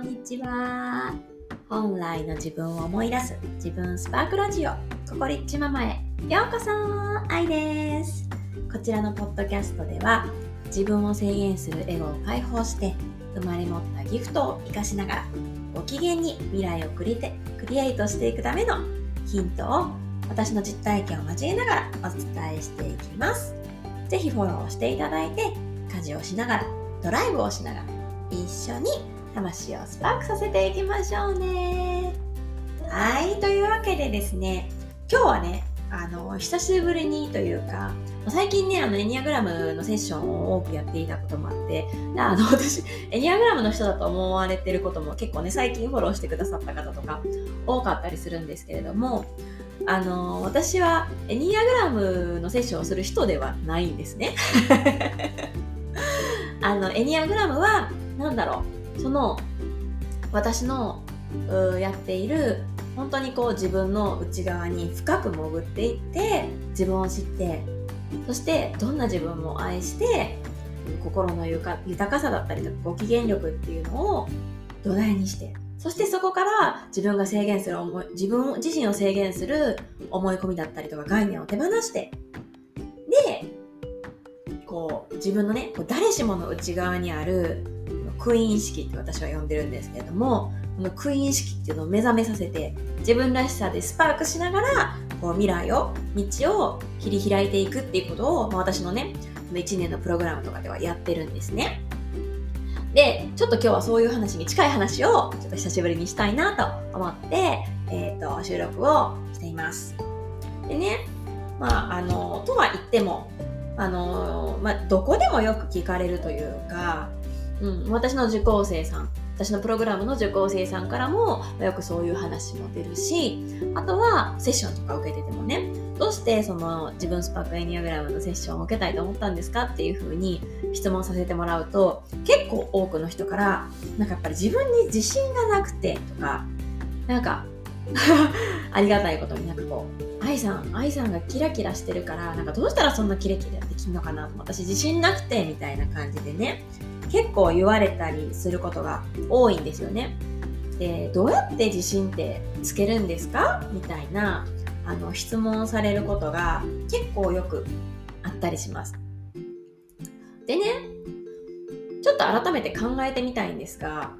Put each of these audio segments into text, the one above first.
んにちは。本来の自分を思い出す自分スパークラジオ、ココリッチママへようこそ愛です。こちらのポッドキャストでは、自分を制限するエゴを解放して、生まれ持ったギフトを活かしながら、ご機嫌に未来をクリテクリエイトしていくためのヒントを私の実体験を交えながらお伝えしていきます。ぜひフォローしていただいて、家事をしながら、ドライブをしながら、一緒に魂をスパークさせていきましょうね。はい、というわけでですね、今日はね、あの、久しぶりにというか、最近ね、あの、エニアグラムのセッションを多くやっていたこともあって、あの、私、エニアグラムの人だと思われてることも結構ね、最近フォローしてくださった方とか多かったりするんですけれども、あの、私はエニアグラムのセッションをする人ではないんですね。あの、エニアグラムは、なんだろう、その、私のやっている本当にこう自分の内側に深く潜っていって自分を知ってそしてどんな自分も愛して心の豊かさだったりとかご機嫌力っていうのを土台にしてそしてそこから自分が制限する思い自分自身を制限する思い込みだったりとか概念を手放してでこう自分のね誰しもの内側にあるクイーン意識って私は呼んでるんですけれどもこのクイーン意識っていうのを目覚めさせて自分らしさでスパークしながらこう未来を道を切り開いていくっていうことを、まあ、私のね1年のプログラムとかではやってるんですね。でちょっと今日はそういう話に近い話をちょっと久しぶりにしたいなと思って、えーと、収録をしています。でねまああのとは言ってもあの、まあ、どこでもよく聞かれるというか、うん、私の受講生さん私のプログラムの受講生さんからもよくそういう話も出るしあとはセッションとか受けててもねどうしてその自分スパークエニアグラムのセッションを受けたいと思ったんですかっていうふうに質問させてもらうと結構多くの人からなんかやっぱり自分に自信がなくてとかなんか ありがたいことになんかこう愛さん愛さんがキラキラしてるからなんかどうしたらそんなキラキラできるのかな私自信なくてみたいな感じでね結構言われたりすることが多いんですよね。でどうやって自信ってつけるんですか？みたいなあの質問されることが結構よくあったりします。でねちょっと改めて考えてみたいんですが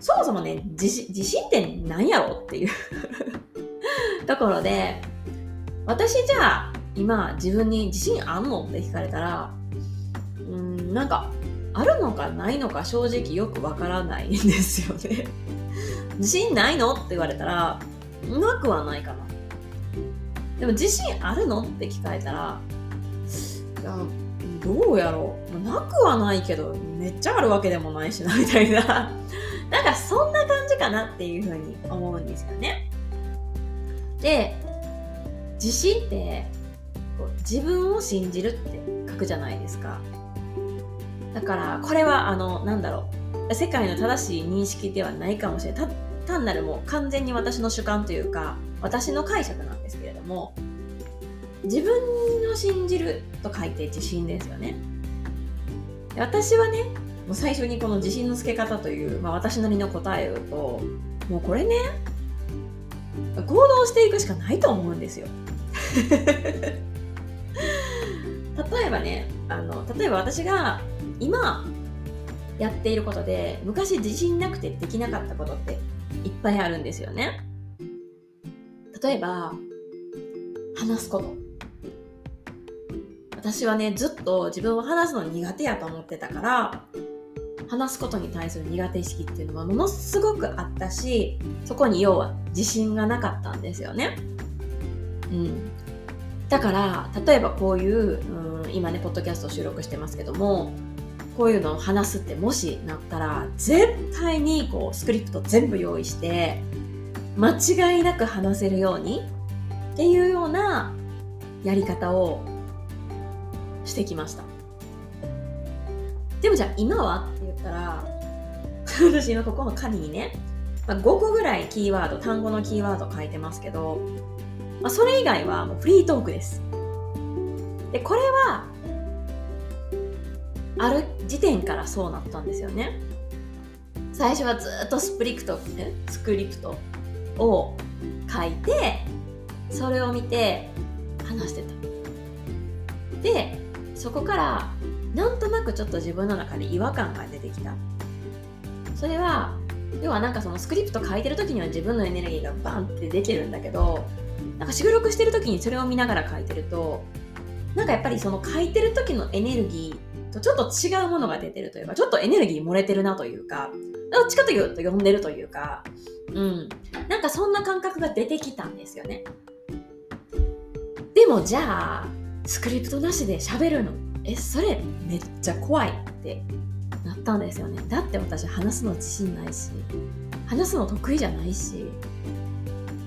そもそもね自信って何やろっていう ところで私じゃあ今自分に自信あんのって聞かれたらうんなんかあるのかないのか正直よくわからないんですよね。自信ないのって言われたら、なくはないかな。でも自信あるのって聞かれたら、いや、どうやろう。なくはないけど、めっちゃあるわけでもないしな、みたいな。なんかそんな感じかなっていうふうに思うんですよね。で、自信って自分を信じるって書くじゃないですか。だからこれはあのなんだろう世界の正しい認識ではないかもしれない。単なるもう完全に私の主観というか私の解釈なんですけれども自分を信じると書いて自信ですよね。私はねもう最初にこの自信のつけ方という、まあ、私なりの答えをともうこれね行動していくしかないと思うんですよ。例えばねあの例えば私が今やっていることで昔自信なくてできなかったことっていっぱいあるんですよね。例えば話すこと。私はねずっと自分は話すの苦手やと思ってたから話すことに対する苦手意識っていうのはものすごくあったしそこに要は自信がなかったんですよね。うん。だから例えばこういう、うん、今ねポッドキャスト収録してますけどもこういうのを話すってもしなったら絶対にこうスクリプト全部用意して間違いなく話せるようにっていうようなやり方をしてきました。でもじゃあ今はって言ったら 私今ここの紙にね、まあ、5個ぐらいキーワード単語のキーワード書いてますけど、まあ、それ以外はもうフリートークです。でこれはある時点からそうなったんですよね。最初はずっとスプリクトスクリプトを書いてそれを見て話してたでそこからなんとなくちょっと自分の中で違和感が出てきたそれは要はなんかそのスクリプト書いてる時には自分のエネルギーがバンって出てるんだけどなんか収録してる時にそれを見ながら書いてるとなんかやっぱりその書いてる時のエネルギーとちょっと違うものが出てるというかちょっとエネルギー漏れてるなというかどっちかというと読んでるというかうん。なんかそんな感覚が出てきたんですよね。でもじゃあスクリプトなしで喋るの？えそれめっちゃ怖いってなったんですよね。だって私話すの自信ないし話すの得意じゃないし。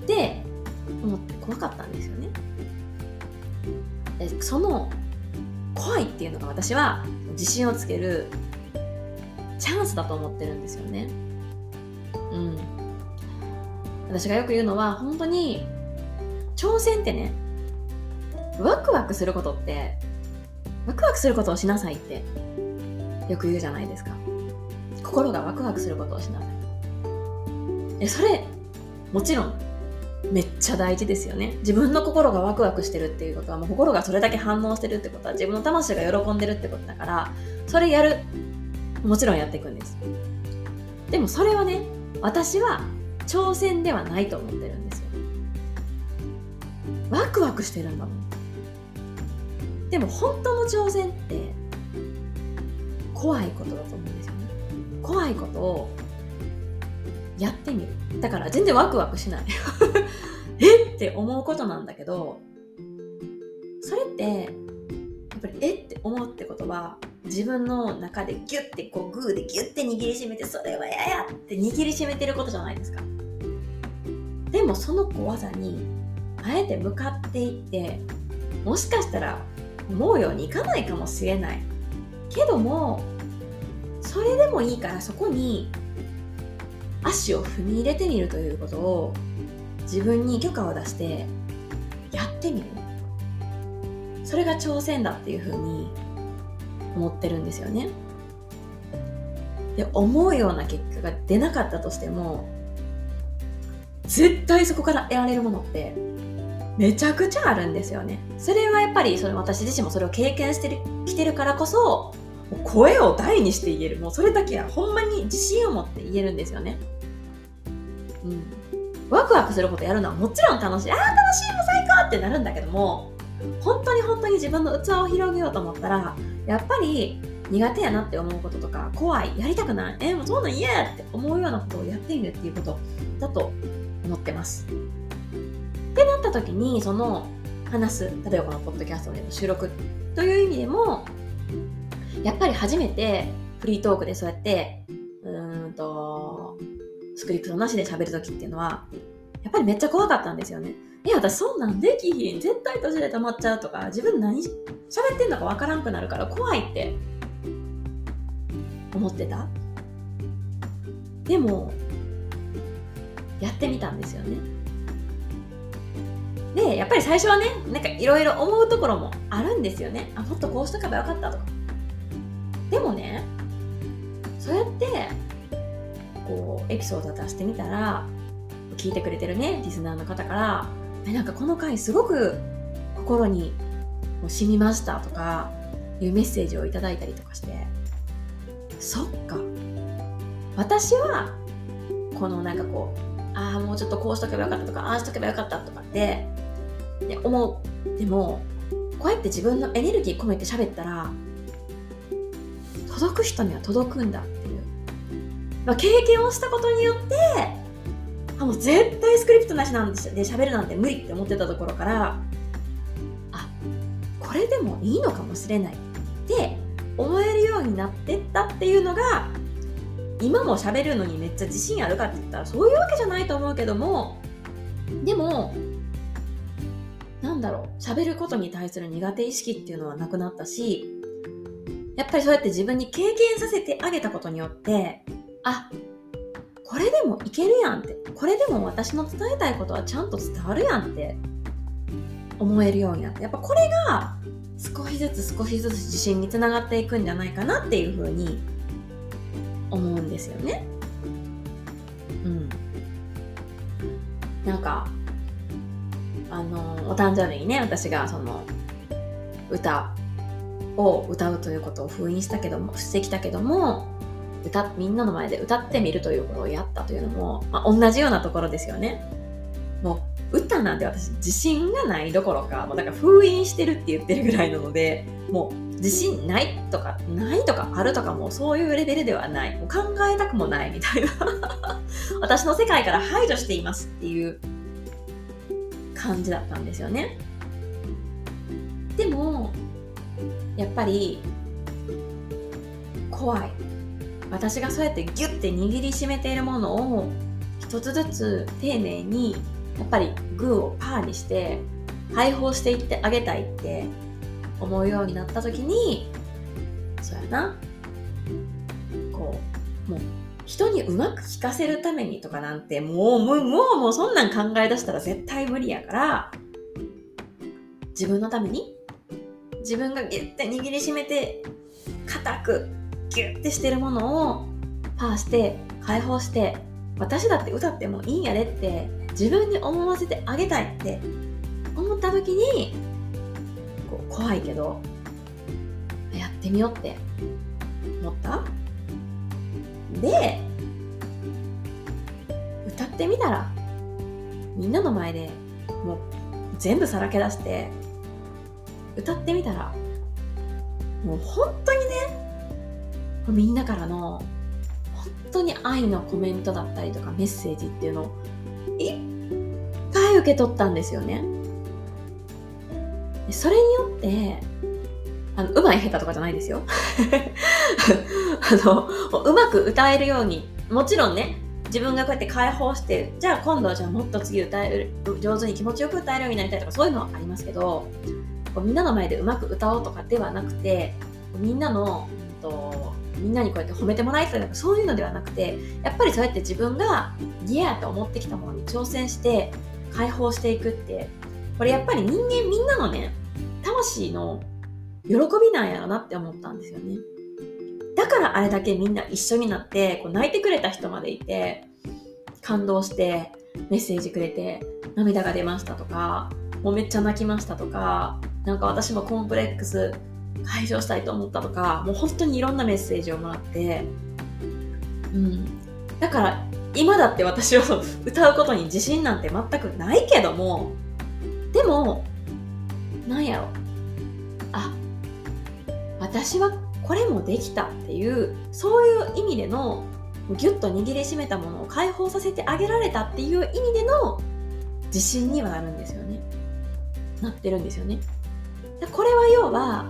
で思って怖かったんですよね。でその怖いっていうのが私は自信をつけるチャンスだと思ってるんですよね。うん。私がよく言うのは本当に挑戦ってねワクワクすることってワクワクすることをしなさいってよく言うじゃないですか。心がワクワクすることをしなさい。えそれもちろんめっちゃ大事ですよね。自分の心がワクワクしてるっていうことはもう心がそれだけ反応してるってことは自分の魂が喜んでるってことだからそれやるもちろんやっていくんです。でもそれはね私は挑戦ではないと思ってるんですよ。ワクワクしてるんだもん。でも本当の挑戦って怖いことだと思うんですよね。怖いことをやってみる。だから全然ワクワクしない。えっ？て思うことなんだけどそれってやっぱりえっ？て思うってことは自分の中でギュッてこうグーでギュッて握りしめてそれはややって握りしめてることじゃないですか。でもその怖さにあえて向かっていってもしかしたら思うようにいかないかもしれないけどもそれでもいいからそこに足を踏み入れてみるということを自分に許可を出してやってみる。それが挑戦だっていうふうに思ってるんですよね。で思うような結果が出なかったとしても絶対そこから得られるものってめちゃくちゃあるんですよね。それはやっぱりそれ私自身もそれを経験してきてるからこそ声を大にして言える。もうそれだけはほんまに自信を持って言えるんですよね。うん。ワクワクすることやるのはもちろん楽しい。ああ楽しいもう最高ってなるんだけども本当に本当に自分の器を広げようと思ったらやっぱり苦手やなって思うこととか怖いやりたくないえもうそんなん嫌やって思うようなことをやってみるっていうことだと思ってます。ってなった時にその話す例えばこのポッドキャストでの収録という意味でもやっぱり初めてフリートークでそうやってうんとスクリプトなしで喋る時っていうのはやっぱりめっちゃ怖かったんですよね。いや私そんなんできひん。絶対途中で止まっちゃうとか自分何喋ってんのかわからんくなるから怖いって。思ってた？でもやってみたんですよね。でやっぱり最初はねなんかいろいろ思うところもあるんですよね。あもっとこうしとけばよかったとか。でもねそうやってこうエピソード出してみたら聞いてくれてるねリスナーの方からえなんかこの回すごく心にもう染みましたとかいうメッセージをいただいたりとかしてそっか。私はこのなんかこうああもうちょっとこうしとけばよかったとかああしとけばよかったとかってね、思う。でもこうやって自分のエネルギー込めて喋ったら届く人には届くんだっていう、まあ、経験をしたことによってあもう絶対スクリプトなしなんで喋るなんて無理って思ってたところからあこれでもいいのかもしれない。って思えるようになってったっていうのが今も喋るのにめっちゃ自信あるかって言ったらそういうわけじゃないと思うけどもでもなんだろう。喋ることに対する苦手意識っていうのはなくなったしやっぱりそうやって自分に経験させてあげたことによってあこれでもいけるやんってこれでも私の伝えたいことはちゃんと伝わるやんって思えるようになってやっぱこれが少しずつ少しずつ自信につながっていくんじゃないかなっていうふうに思うんですよね。うん、なんかあのお誕生日にね私がその歌を歌うということを封印したけどもしてきたけども歌みんなの前で歌ってみるということをやったというのも、まあ、同じようなところですよね。もう歌なんて私自信がないどころかもうだから封印してるって言ってるぐらいなのでもう自信ないとかないとかあるとかもうそういうレベルではない。もう考えたくもないみたいな。私の世界から排除していますっていう感じだったんですよね。でもやっぱり怖い。私がそうやってギュッて握りしめているものを一つずつ丁寧にやっぱりグーをパーにして解放していってあげたいって思うようになった時にそうやな。こうもう人にうまく聞かせるためにとかなんてもうもうもうもうそんなん考え出したら絶対無理やから自分のために自分がギュッて握りしめて硬くギュッてしてるものをパーして解放して私だって歌ってもいいんやでって自分に思わせてあげたいって思った時にこう怖いけどやってみようって思った？で歌ってみたらみんなの前でもう全部さらけ出して歌ってみたらもう本当にねみんなからの本当に愛のコメントだったりとかメッセージっていうのをいっぱい受け取ったんですよね。それによってあのうまい下手とかじゃないですよ。あのうまく歌えるようにもちろんね自分がこうやって解放してじゃあ今度はじゃあもっと次歌える上手に気持ちよく歌えるようになりたいとかそういうのはありますけどこうみんなの前でうまく歌おうとかではなくてみんなの、うんと、みんなにこうやって褒めてもらいたいとかそういうのではなくてやっぱりそうやって自分がギアと思ってきたものに挑戦して解放していくってこれやっぱり人間みんなのね魂の喜びなんやろなって思ったんですよね。だからあれだけみんな一緒になってこう泣いてくれた人までいて感動してメッセージくれて涙が出ましたとかもうめっちゃ泣きましたとかなんか私もコンプレックス解消したいと思ったとかもう本当にいろんなメッセージをもらってうん。だから今だって私を 歌うことに自信なんて全くないけどもでもなんやろ。あ私はこれもできたっていうそういう意味でのギュッと握りしめたものを解放させてあげられたっていう意味での自信にはなるんですよね。なってるんですよね。これは要は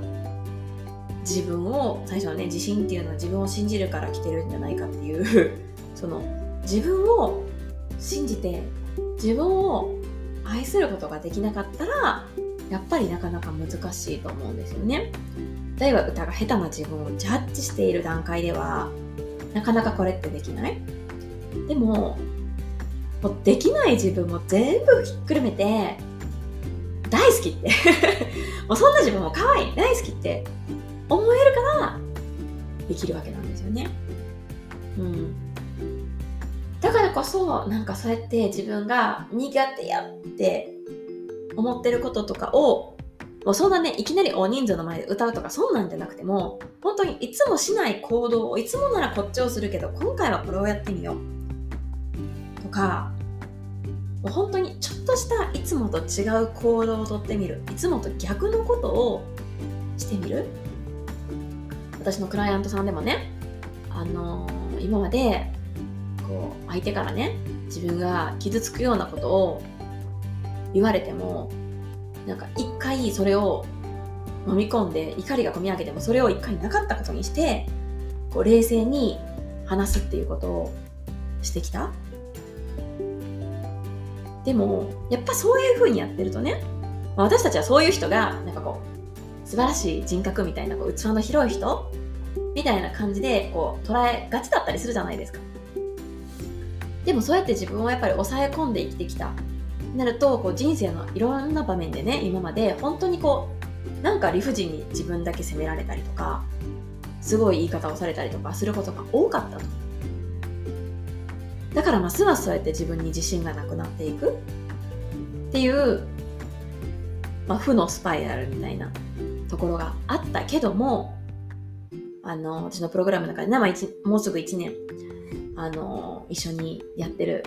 自分を最初のね自信っていうのは自分を信じるから来てるんじゃないかっていう その自分を信じて自分を愛することができなかったらやっぱりなかなか難しいと思うんですよね。例えば歌が下手な自分をジャッジしている段階ではなかなかこれってできない。でももうできない自分も全部ひっくるめて大好きって もうそんな自分も可愛い大好きって思えるからできるわけなんですよね。うん。だからこそなんかそうやって自分が苦手やって思ってることとかをもうそんなね、いきなり大人数の前で歌うとかそんなんじゃなくても、本当にいつもしない行動をいつもならこっちをするけど、今回はこれをやってみよう。とか、もう本当にちょっとしたいつもと違う行動をとってみる。いつもと逆のことをしてみる。私のクライアントさんでもね、あのー、今までこう相手からね自分が傷つくようなことを言われてもなんか一回それを飲み込んで怒りが込み上げてもそれを一回なかったことにしてこう冷静に話すっていうことをしてきた。でもやっぱそういう風にやってるとね、まあ、私たちはそういう人がなんかこう素晴らしい人格みたいなこう器の広い人みたいな感じでこう捉えがちだったりするじゃないですか。でもそうやって自分をやっぱり抑え込んで生きてきた。なるとこう人生のいろんな場面でね今まで本当にこうなんか理不尽に自分だけ責められたりとかすごい言い方をされたりとかすることが多かったとだからますますそうやって自分に自信がなくなっていくっていう、まあ、負のスパイラルみたいなところがあったけども、あの、私のプログラムの中で、生一もうすぐ1年、あの、一緒にやってる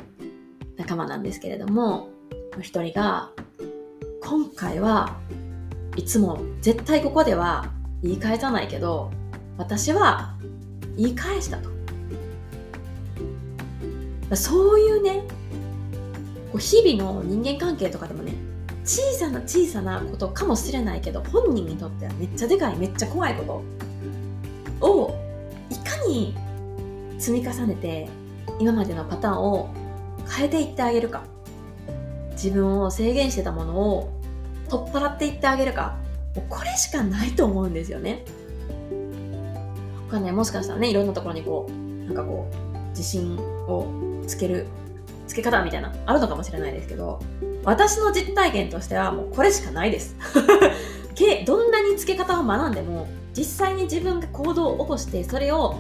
仲間なんですけれども、一人が、今回はいつも絶対ここでは言い返さないけど、私は言い返したと。そういうねこう、日々の人間関係とかでもね、小さな小さなことかもしれないけど、本人にとってはめっちゃでかい、めっちゃ怖いことを、いかに積み重ねて、今までのパターンを変えていってあげるか。自分を制限してたものを取っ払っていってあげるか。もうこれしかないと思うんですよね。わかんない。もしかしたらね、いろんなところにこう、なんかこう、自信をつける、つけ方みたいな、あるのかもしれないですけど、私の実体験としてはもうこれしかないです。どんなにつけ方を学んでも、実際に自分が行動を起こして、それを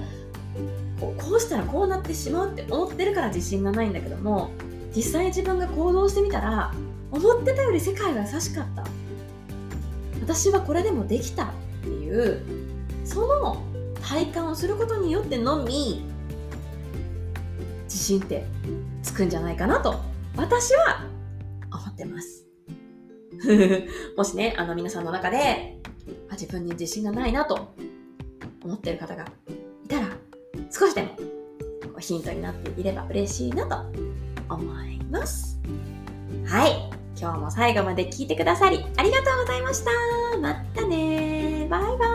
こうこうしたらこうなってしまうって思ってるから自信がないんだけども、実際自分が行動してみたら、思ってたより世界が優しかった。私はこれでもできたっていう、その体感をすることによってのみ、信ってつくんじゃないかなと、私は思ってます。もしね、あの皆さんの中で、あ自分に自信がないなと思ってる方がいたら、少しでもヒントになっていれば嬉しいなと思います。はい。今日も最後まで聞いてくださりありがとうございました。またねバイ